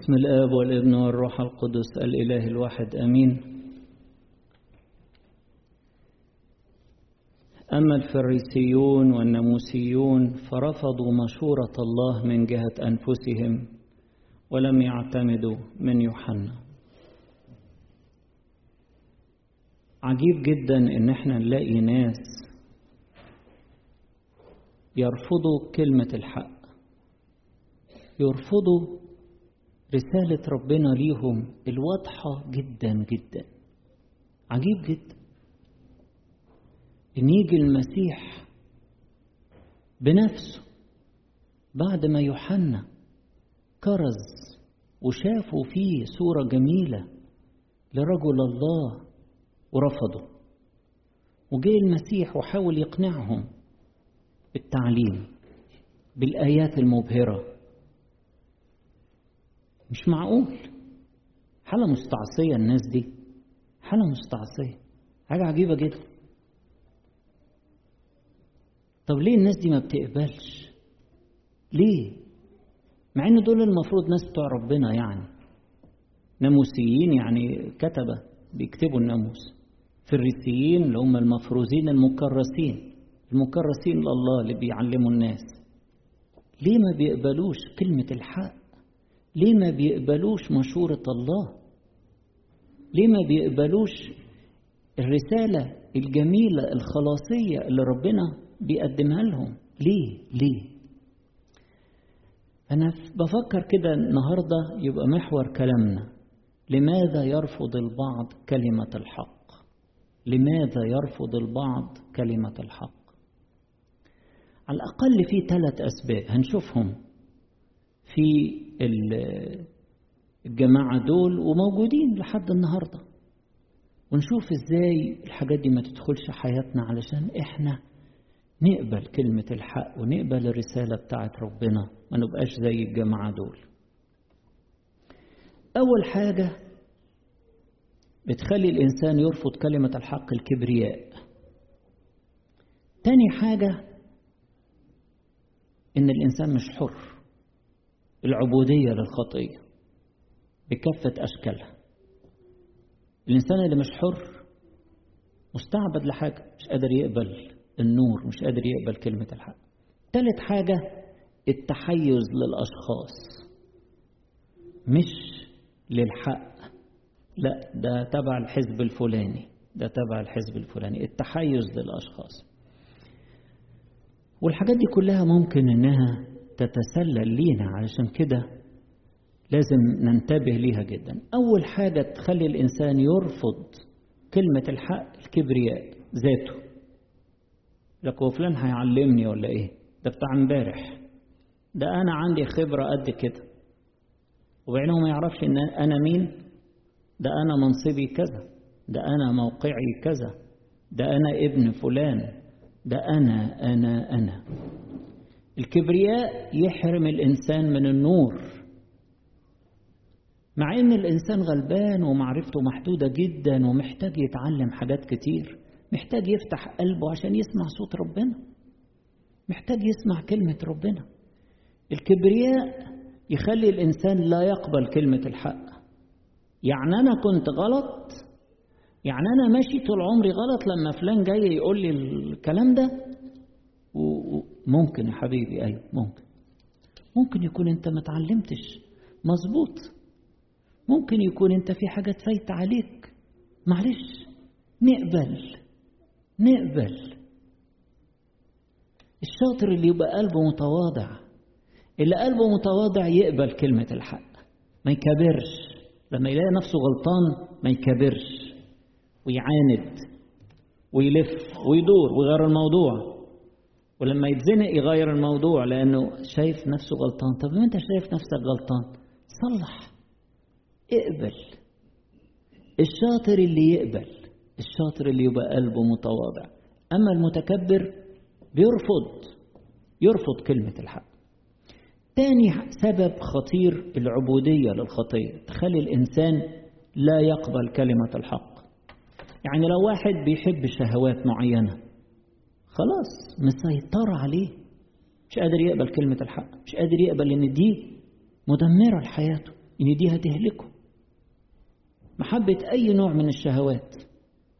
بسم الآب والابن والروح القدس الإله الواحد أمين. أما الفريسيون والناموسيون فرفضوا مشورة الله من جهة أنفسهم ولم يعتمدوا من يوحنا. عجيب جدا إن إحنا نلاقي ناس يرفضوا كلمة الحق يرفضوا رسالة ربنا ليهم الواضحة جدا جدا. عجيب جدا. إن يجي المسيح بنفسه بعد ما يوحنا كرز وشافوا فيه صورة جميلة لرجل الله ورفضوا وجاء المسيح وحاول يقنعهم بالتعليم بالآيات المبهرة. مش معقول. حالة مستعصية الناس دي. حالة مستعصية. حاجة عجيبة جدا. طب ليه الناس دي ما بتقبلش؟ ليه؟ مع إن دول المفروض ناس بتوع ربنا يعني. ناموسيين يعني كتبة بيكتبوا الناموس. فريسيين اللي هم المفروزين المكرسين. المكرسين لله اللي بيعلموا الناس. ليه ما بيقبلوش كلمة الحق؟ ليه ما بيقبلوش مشورة الله؟ ليه ما بيقبلوش الرسالة الجميلة الخلاصية اللي ربنا بيقدمها لهم؟ ليه؟ ليه؟ أنا بفكر كده النهاردة يبقى محور كلامنا. لماذا يرفض البعض كلمة الحق؟ لماذا يرفض البعض كلمة الحق؟ على الأقل في ثلاث أسباب هنشوفهم. في الجماعة دول وموجودين لحد النهاردة. ونشوف إزاي الحاجات دي ما تدخلش حياتنا علشان إحنا نقبل كلمة الحق ونقبل الرسالة بتاعت ربنا ما نبقاش زي الجماعة دول. أول حاجة بتخلي الإنسان يرفض كلمة الحق الكبرياء. تاني حاجة إن الإنسان مش حر. العبودية للخطية بكافة أشكالها. الإنسان اللي مش حر مستعبد لحاجة مش قادر يقبل النور مش قادر يقبل كلمة الحق. ثالث حاجة التحيز للأشخاص. مش للحق لا ده تبع الحزب الفلاني ده تبع الحزب الفلاني. التحيز للأشخاص. والحاجات دي كلها ممكن إنها تتسلل لينا علشان كده لازم ننتبه ليها جدا. أول حاجة تخلي الإنسان يرفض كلمة الحق الكبرياء ذاته. لك هو فلان هيعلمني ولا إيه؟ ده بتاع امبارح. ده أنا عندي خبرة قد كده. وبعدين ما يعرفش إن أنا مين؟ ده أنا منصبي كذا. ده أنا موقعي كذا. ده أنا ابن فلان. ده أنا أنا أنا. الكبرياء يحرم الإنسان من النور. مع إن الإنسان غلبان ومعرفته محدودة جدا ومحتاج يتعلم حاجات كتير محتاج يفتح قلبه عشان يسمع صوت ربنا محتاج يسمع كلمة ربنا. الكبرياء يخلي الإنسان لا يقبل كلمة الحق. يعني أنا كنت غلط؟ يعني أنا ماشي طول عمري غلط لما فلان جاي يقول لي الكلام ده؟ وممكن يا حبيبي أيوه ممكن. ممكن يكون أنت ما اتعلمتش مظبوط. ممكن يكون أنت في حاجات فايتة عليك. معلش. نقبل. نقبل. الشاطر اللي يبقى قلبه متواضع. اللي قلبه متواضع يقبل كلمة الحق. ما يكبرش. لما يلاقي نفسه غلطان ما يكبرش. ويعاند. ويلف. ويدور. ويغير الموضوع. ولما يتزنق يغير الموضوع لأنه شايف نفسه غلطان. طب ما أنت شايف نفسك غلطان؟ صلح. اقبل. الشاطر اللي يقبل الشاطر اللي يبقى قلبه متواضع. أما المتكبر بيرفض يرفض كلمة الحق. تاني سبب خطير العبودية للخطية تخلي الإنسان لا يقبل كلمة الحق. يعني لو واحد بيحب شهوات معينة خلاص مسيطرة عليه. مش قادر يقبل كلمة الحق مش قادر يقبل إن دي مدمرة لحياته إن دي هتهلكه. محبة أي نوع من الشهوات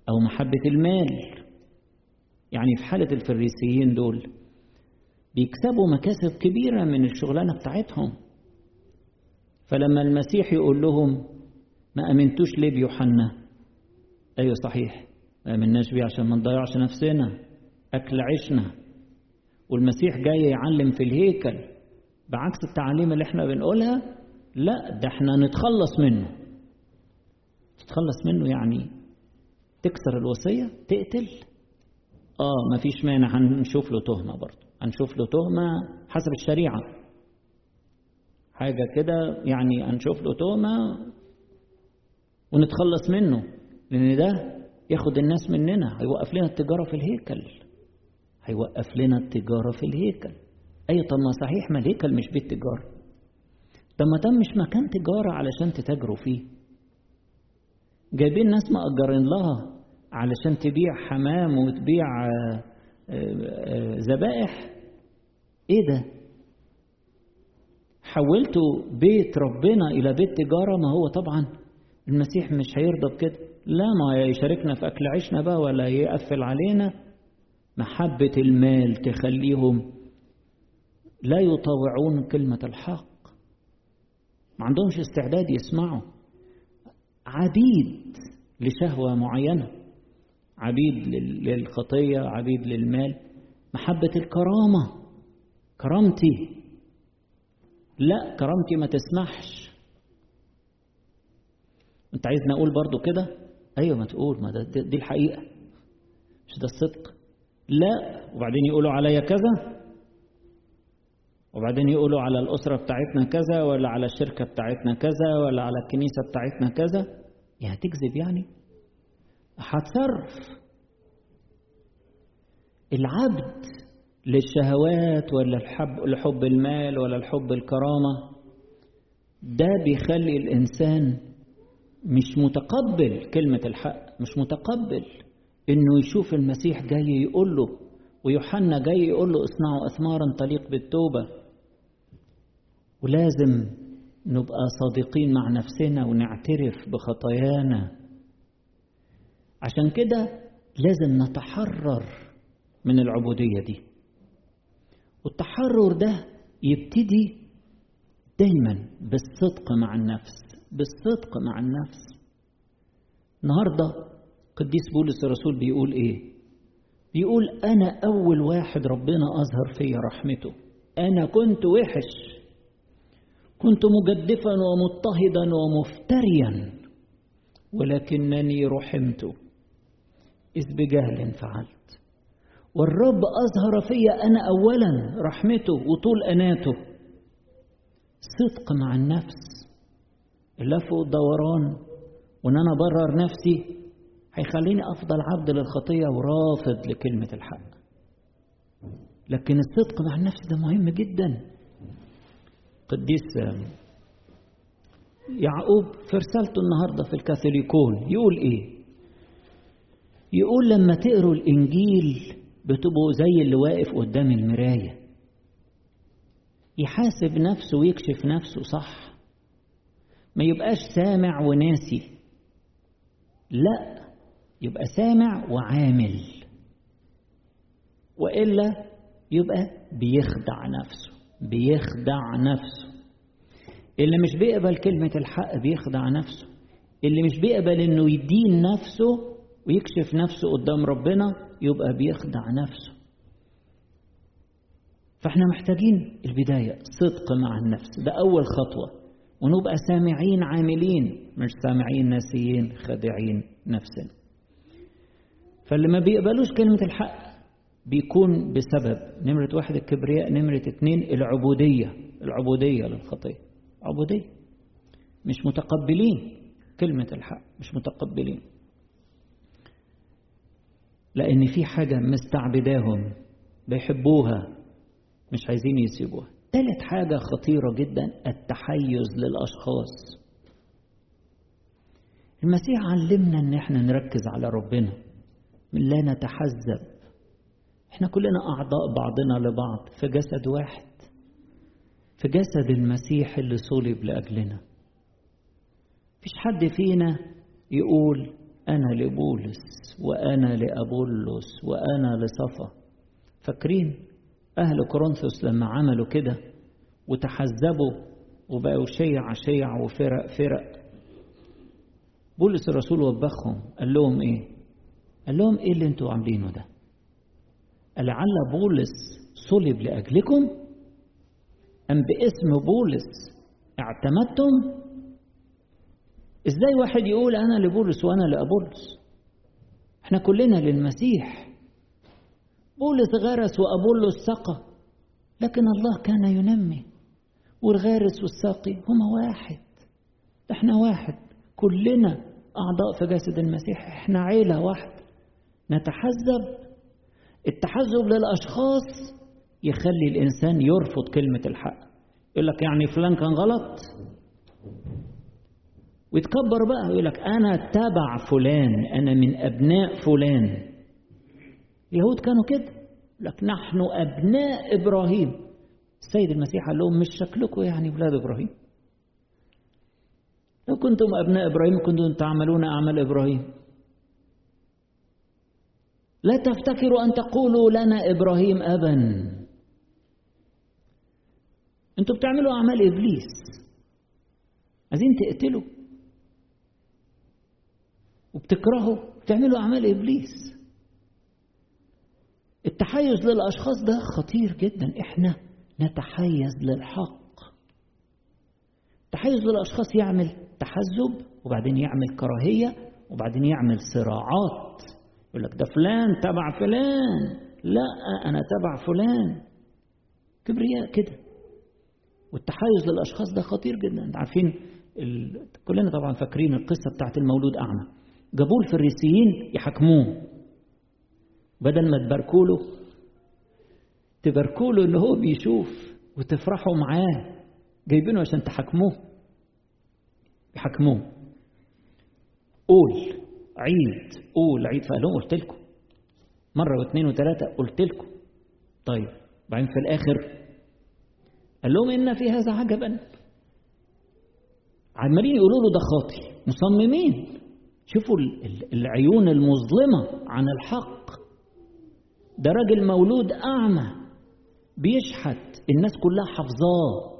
أو محبة المال يعني في حالة الفريسيين دول بيكسبوا مكاسب كبيرة من الشغلانة بتاعتهم. فلما المسيح يقول لهم ما أمنتوش ليه بيوحنا؟ أيوة صحيح ما أمناش بيه عشان ما نضيعش نفسنا. أكل عيشنا. والمسيح جاي يعلم في الهيكل بعكس التعاليم اللي إحنا بنقولها لا ده إحنا نتخلص منه. تتخلص منه يعني تكسر الوصية تقتل. آه مفيش مانع هنشوف له تهمة برضه. هنشوف له تهمة حسب الشريعة. حاجة كده يعني هنشوف له تهمة ونتخلص منه لأن ده ياخد الناس مننا هيوقف لنا التجارة في الهيكل. هيوقف لنا التجارة في الهيكل. أي طب ما صحيح ما الهيكل مش بيت تجارة. طب ما ده مش مكان تجارة علشان تتاجروا فيه. جايبين ناس مأجرين لها علشان تبيع حمام وتبيع ذبائح. إيه ده؟ حولتوا بيت ربنا إلى بيت تجارة؟ ما هو طبعا المسيح مش هيرضى بكده. لا ما يشاركنا في أكل عيشنا بقى ولا يقفل علينا. محبة المال تخليهم لا يطاوعون كلمة الحق. ما عندهمش استعداد يسمعوا. عبيد لشهوة معينة. عبيد للخطية عبيد للمال. محبة الكرامة. كرامتي. لا كرامتي ما تسمحش. انت عايزني أقول برضو كده؟ أيوه ما تقول ما ده دي الحقيقة. مش ده الصدق. لا. وبعدين يقولوا عليا كذا. وبعدين يقولوا على الأسرة بتاعتنا كذا ولا على الشركة بتاعتنا كذا ولا على الكنيسة بتاعتنا كذا. يعني هتكذب يعني. هتصرف. العبد للشهوات ولا الحب لحب المال ولا الحب الكرامة ده بيخلي الإنسان مش متقبل كلمة الحق مش متقبل. إنه يشوف المسيح جاي يقول له ويوحنا جاي يقول له اصنعوا أثمارا تليق بالتوبة. ولازم نبقى صادقين مع نفسنا ونعترف بخطايانا. عشان كده لازم نتحرر من العبودية دي. والتحرر ده يبتدي دايما بالصدق مع النفس بالصدق مع النفس. النهارده قديس بولس الرسول بيقول إيه؟ بيقول أنا أول واحد ربنا أظهر فيا رحمته. أنا كنت وحش. كنت مجدفا ومضطهدا ومفتريا. ولكنني رحمت. إذ بجهل فعلت. والرب أظهر في أنا أولا رحمته وطول أناته. صدق مع النفس. اللف والدوران وإن أنا أبرر نفسي هيخليني أفضل عبد للخطية ورافض لكلمة الحق. لكن الصدق مع النفس ده مهم جدا. قديس يعقوب في رسالته النهارده في الكاثوليكون يقول إيه؟ يقول لما تقروا الإنجيل بتبقوا زي اللي واقف قدام المراية. يحاسب نفسه ويكشف نفسه صح؟ ما يبقاش سامع وناسي. لا. يبقى سامع وعامل. وإلا يبقى بيخدع نفسه بيخدع نفسه. اللي مش بيقبل كلمة الحق بيخدع نفسه. اللي مش بيقبل إنه يدين نفسه ويكشف نفسه قدام ربنا يبقى بيخدع نفسه. فإحنا محتاجين البداية صدق مع النفس. ده أول خطوة. ونبقى سامعين عاملين مش سامعين ناسيين خادعين نفسنا. فاللي ما بيقبلوش كلمة الحق بيكون بسبب نمرة واحد الكبرياء نمرة اتنين العبودية العبودية للخطية. عبودية. مش متقبلين كلمة الحق مش متقبلين. لأن في حاجة مستعبداهم بيحبوها مش عايزين يسيبوها. تالت حاجة خطيرة جدا التحيز للأشخاص. المسيح علمنا إن إحنا نركز على ربنا. من لا نتحزب. إحنا كلنا أعضاء بعضنا لبعض في جسد واحد في جسد المسيح اللي صلب لأجلنا. فيش حد فينا يقول أنا لبولس وأنا لأبولس وأنا لصفا. فاكرين أهل كورنثوس لما عملوا كده وتحزبوا وبقوا شيع شيع وفرق فرق؟ بولس الرسول وبخهم قال لهم إيه؟ قال لهم إيه اللي أنتوا عاملينه ده؟ لعل بولس صلب لأجلكم أم باسم بولس اعتمدتم؟ إزاي واحد يقول أنا لبولس وأنا لأبولس؟ إحنا كلنا للمسيح. بولس غرس وأبولس سقى لكن الله كان ينمي والغارس والساقي هما واحد. إحنا واحد كلنا أعضاء في جسد المسيح إحنا عيلة واحدة. نتحزب التحزب للأشخاص يخلي الإنسان يرفض كلمة الحق. يقول لك يعني فلان كان غلط. ويتكبر بقى يقول لك أنا تبع فلان أنا من أبناء فلان. اليهود كانوا كده. لك نحن أبناء إبراهيم. السيد المسيح قال لهم مش شكلكم يعني ولاد إبراهيم؟ لو كنتم أبناء إبراهيم كنتم تعملون أعمال إبراهيم. لا تفتكروا أن تقولوا لنا إبراهيم أبا. أنتوا بتعملوا أعمال إبليس. عايزين تقتلوا. وبتكرهوا بتعملوا أعمال إبليس. التحيز للأشخاص ده خطير جدا. إحنا نتحيز للحق. التحيز للأشخاص يعمل تحزب وبعدين يعمل كراهية وبعدين يعمل صراعات. يقول لك ده فلان تبع فلان. لا أنا تبع فلان. كبرياء كده. والتحيز للأشخاص ده خطير جدا. انت عارفين ال... كلنا طبعا فاكرين القصة بتاعت المولود أعمى. جابوه الفريسيين يحاكموه بدل ما تباركوا له تباركوا له إن هو بيشوف وتفرحوا معاه. جايبينه عشان تحاكموه يحاكموه قول. عيد. قول عيد فقال لهم قلت لكم. مرة واثنين وثلاثة قلت لكم. طيب بعدين في الآخر قال لهم إن في هذا عجبا. عمالين يقولوا له ده خاطي مصممين. شوفوا العيون المظلمة عن الحق. ده راجل مولود أعمى. بيشحت. الناس كلها حافظاه.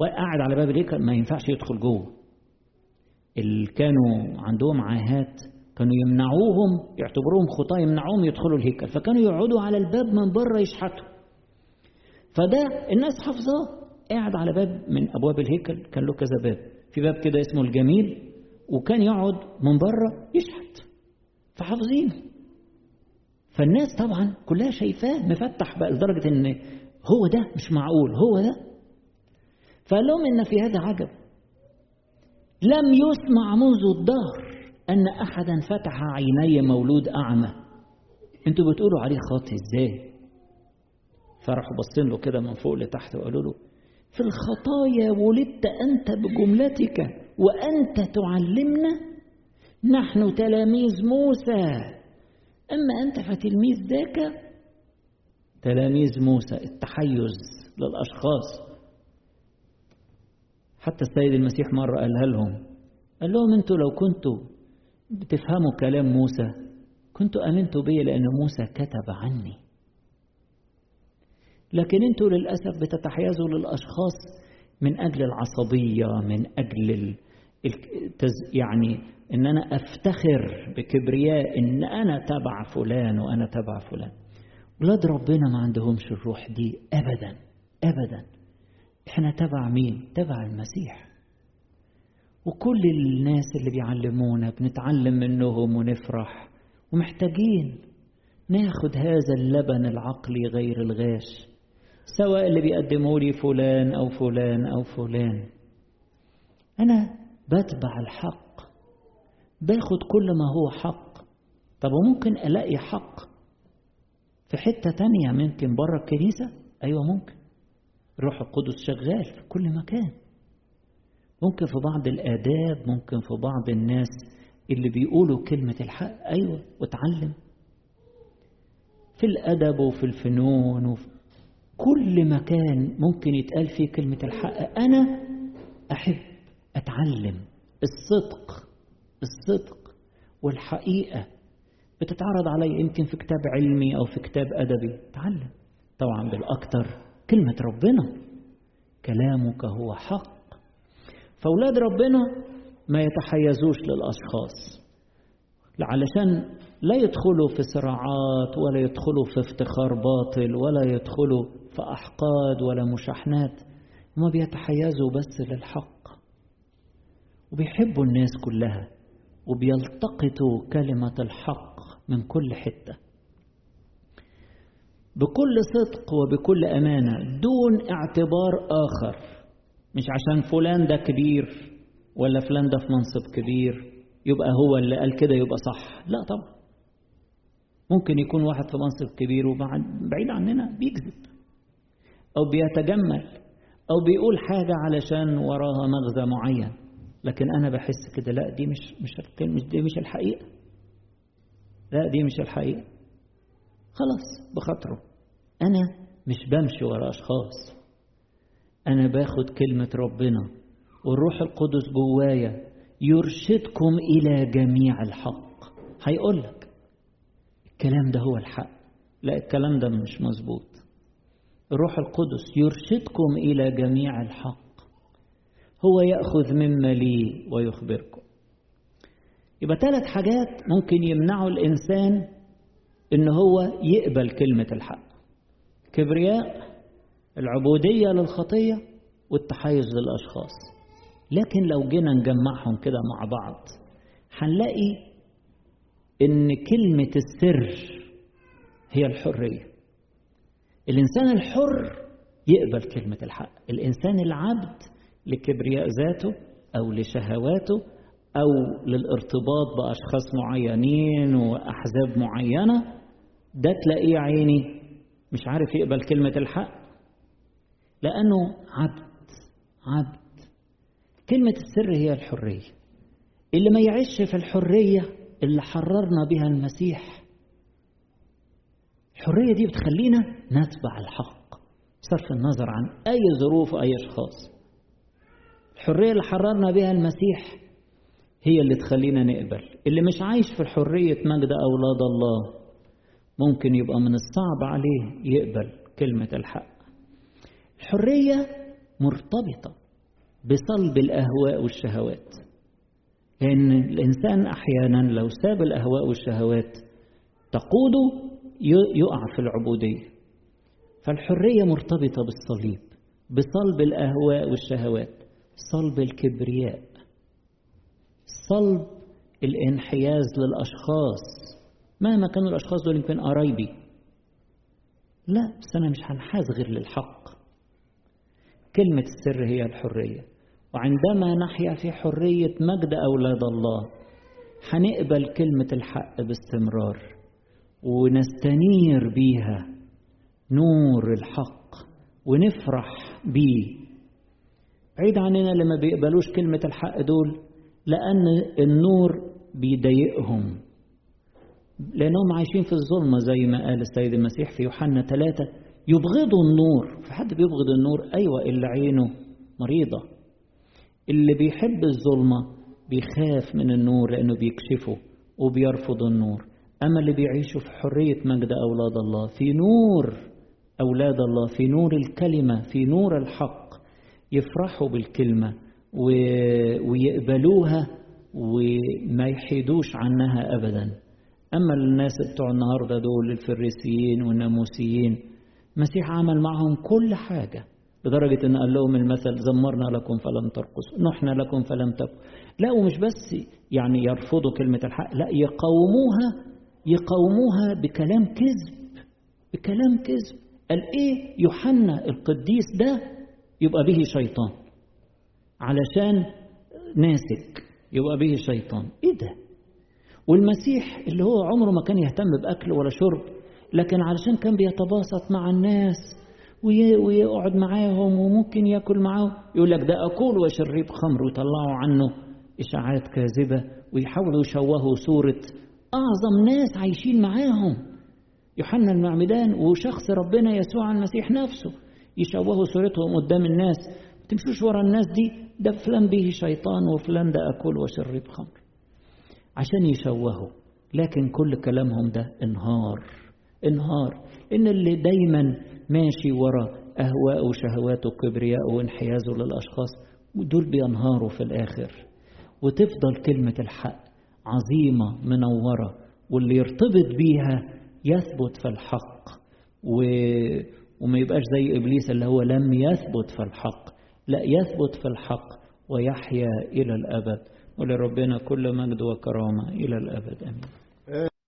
وقاعد على باب الهيكل ما ينفعش يدخل جوه. اللي كانوا عندهم عاهات كانوا يمنعوهم يعتبروهم خطاة يمنعوهم يدخلوا الهيكل فكانوا يقعدوا على الباب من بره يشحتوا. فده الناس حافظاه قاعد على باب من أبواب الهيكل كان له كذا باب. في باب كده اسمه الجميل وكان يقعد من بره يشحت. فحافظينه. فالناس طبعا كلها شايفاه مفتح بقى لدرجة إن هو ده مش معقول هو ده. فقال لهم إن في هذا عجب. لم يسمع منذ الدهر أن احدا فتح عيني مولود أعمى. أنتوا بتقولوا عليه خاطي إزاي؟ فراحوا باصين له كده من فوق لتحت وقالوا له في الخطايا ولدت أنت بجملتك وأنت تعلمنا نحن تلاميذ موسى. أما أنت فتلميذ ذاك تلاميذ موسى التحيز للأشخاص. حتى السيد المسيح مرة قالها لهم قال لهم أنتوا لو كنتوا بتفهموا كلام موسى؟ كنتوا امنتوا بي لأن موسى كتب عني. لكن أنتوا للأسف بتتحيزوا للأشخاص من أجل العصبية من أجل. يعني إن أنا أفتخر بكبرياء إن أنا تبع فلان وأنا تبع فلان. ولاد ربنا ما عندهمش الروح دي ابدا ابدا. إحنا تبع مين؟ تبع المسيح. وكل الناس اللي بيعلمونا بنتعلم منهم ونفرح ومحتاجين ناخد هذا اللبن العقلي غير الغاش سواء اللي بيقدموا لي فلان أو فلان أو فلان. أنا بتبع الحق باخد كل ما هو حق. طب وممكن ألاقي حق في حتة تانية ممكن بره الكنيسة؟ أيوه ممكن. الروح القدس شغال في كل مكان. ممكن في بعض الآداب ممكن في بعض الناس اللي بيقولوا كلمة الحق. أيوة وتعلم في الأدب وفي الفنون وفي كل مكان ممكن يتقال فيه كلمة الحق. أنا أحب أتعلم الصدق الصدق والحقيقة. بتتعرض علي يمكن في كتاب علمي أو في كتاب أدبي. تعلم طبعا بالأكثر كلمة ربنا. كلامك هو حق. فأولاد ربنا ما يتحيزوش للأشخاص. علشان لا يدخلوا في صراعات ولا يدخلوا في افتخار باطل ولا يدخلوا في أحقاد ولا مشاحنات. هما بيتحيزوا بس للحق. وبيحبوا الناس كلها وبيلتقطوا كلمة الحق من كل حتة. بكل صدق وبكل أمانة دون اعتبار آخر مش عشان فلان ده كبير ولا فلان ده في منصب كبير يبقى هو اللي قال كده يبقى صح. لا طبعا. ممكن يكون واحد في منصب كبير وبعيد عننا بيكذب أو بيتجمل أو بيقول حاجة علشان وراها مغزى معين. لكن أنا بحس كده لا دي مش مش مش دي مش الحقيقة. لا دي مش الحقيقة. خلاص بخاطره. أنا مش بمشي ورا أشخاص. أنا باخد كلمة ربنا والروح القدس جوايا يرشدكم إلى جميع الحق. هيقول لك الكلام ده هو الحق. لا الكلام ده مش مظبوط. الروح القدس يرشدكم إلى جميع الحق. هو يأخذ مما لي ويخبركم. يبقى ثلاث حاجات ممكن يمنعوا الإنسان إن هو يقبل كلمة الحق. كبرياء العبودية للخطية والتحيز للأشخاص. لكن لو جينا نجمعهم كده مع بعض هنلاقي إن كلمة السر هي الحرية. الإنسان الحر يقبل كلمة الحق. الإنسان العبد لكبرياء ذاته أو لشهواته أو للارتباط بأشخاص معينين وأحزاب معينة ده تلاقيه عيني مش عارف يقبل كلمة الحق. لأنه عبد عبد. كلمة السر هي الحرية. اللي ما يعيش في الحرية اللي حررنا بها المسيح. الحرية دي بتخلينا نتبع الحق بصرف النظر عن أي ظروف أي أشخاص. الحرية اللي حررنا بها المسيح هي اللي تخلينا نقبل. اللي مش عايش في حرية مجد أولاد الله ممكن يبقى من الصعب عليه يقبل كلمة الحق. الحرية مرتبطة بصلب الأهواء والشهوات. لأن الإنسان أحيانا لو ساب الأهواء والشهوات تقوده يقع في العبودية. فالحرية مرتبطة بالصليب بصلب الأهواء والشهوات صلب الكبرياء صلب الانحياز للأشخاص. مهما كانوا الأشخاص دول يمكن قرايبي. لا بس أنا مش هنحاز غير للحق. كلمة السر هي الحرية. وعندما نحيا في حرية مجد أولاد الله هنقبل كلمة الحق باستمرار ونستنير بيها نور الحق ونفرح بيه. بعيد عننا اللي ما بيقبلوش كلمة الحق دول لأن النور بيضايقهم. لأنهم عايشين في الظلمة زي ما قال السيد المسيح في يوحنا ثلاثة يبغضوا النور. في حد بيبغض النور؟ أيوة اللي عينه مريضة. اللي بيحب الظلمة بيخاف من النور لأنه بيكشفه وبيرفض النور. أما اللي بيعيشوا في حرية مجد أولاد الله في نور أولاد الله في نور الكلمة في نور الحق يفرحوا بالكلمة ويقبلوها وما يحيدوش عنها أبدا. أما الناس بتوع النهاردة دول الفريسيين والناموسيين المسيح عمل معهم كل حاجة لدرجة أن قال لهم المثل زمرنا لكم فلم ترقصوا نحنا لكم فلم تبقوا لا ومش بس يعني يرفضوا كلمة الحق لا يقاوموها يقاوموها بكلام كذب بكلام كذب. قال إيه؟ يوحنا القديس ده يبقى به شيطان علشان ناسك يبقى به شيطان. إيه ده؟ والمسيح اللي هو عمره ما كان يهتم بأكل ولا شرب لكن علشان كان بيتباسط مع الناس ويقعد معاهم وممكن ياكل معاهم يقول لك ده اكل وشرب خمر ويطلعوا عنه إشاعات كاذبة ويحاولوا يشوهوا صورة أعظم ناس عايشين معاهم. يوحنا المعمدان وشخص ربنا يسوع المسيح نفسه يشوهوا صورتهم قدام الناس. تمشوش ورا الناس دي ده فلان به شيطان وفلان ده أكل وشرب خمر. عشان يشوهوا لكن كل كلامهم ده إنهار. إنهار. إن اللي دايما ماشي ورا أهواء وشهوات وكبرياء وانحيازه للأشخاص دول بينهاروا في الآخر. وتفضل كلمة الحق عظيمة منورة واللي يرتبط بيها يثبت في الحق. و... وما يبقاش زي إبليس اللي هو لم يثبت في الحق. لا يثبت في الحق ويحيا إلى الأبد. ولربنا كل مجد وكرامة إلى الأبد. أمين.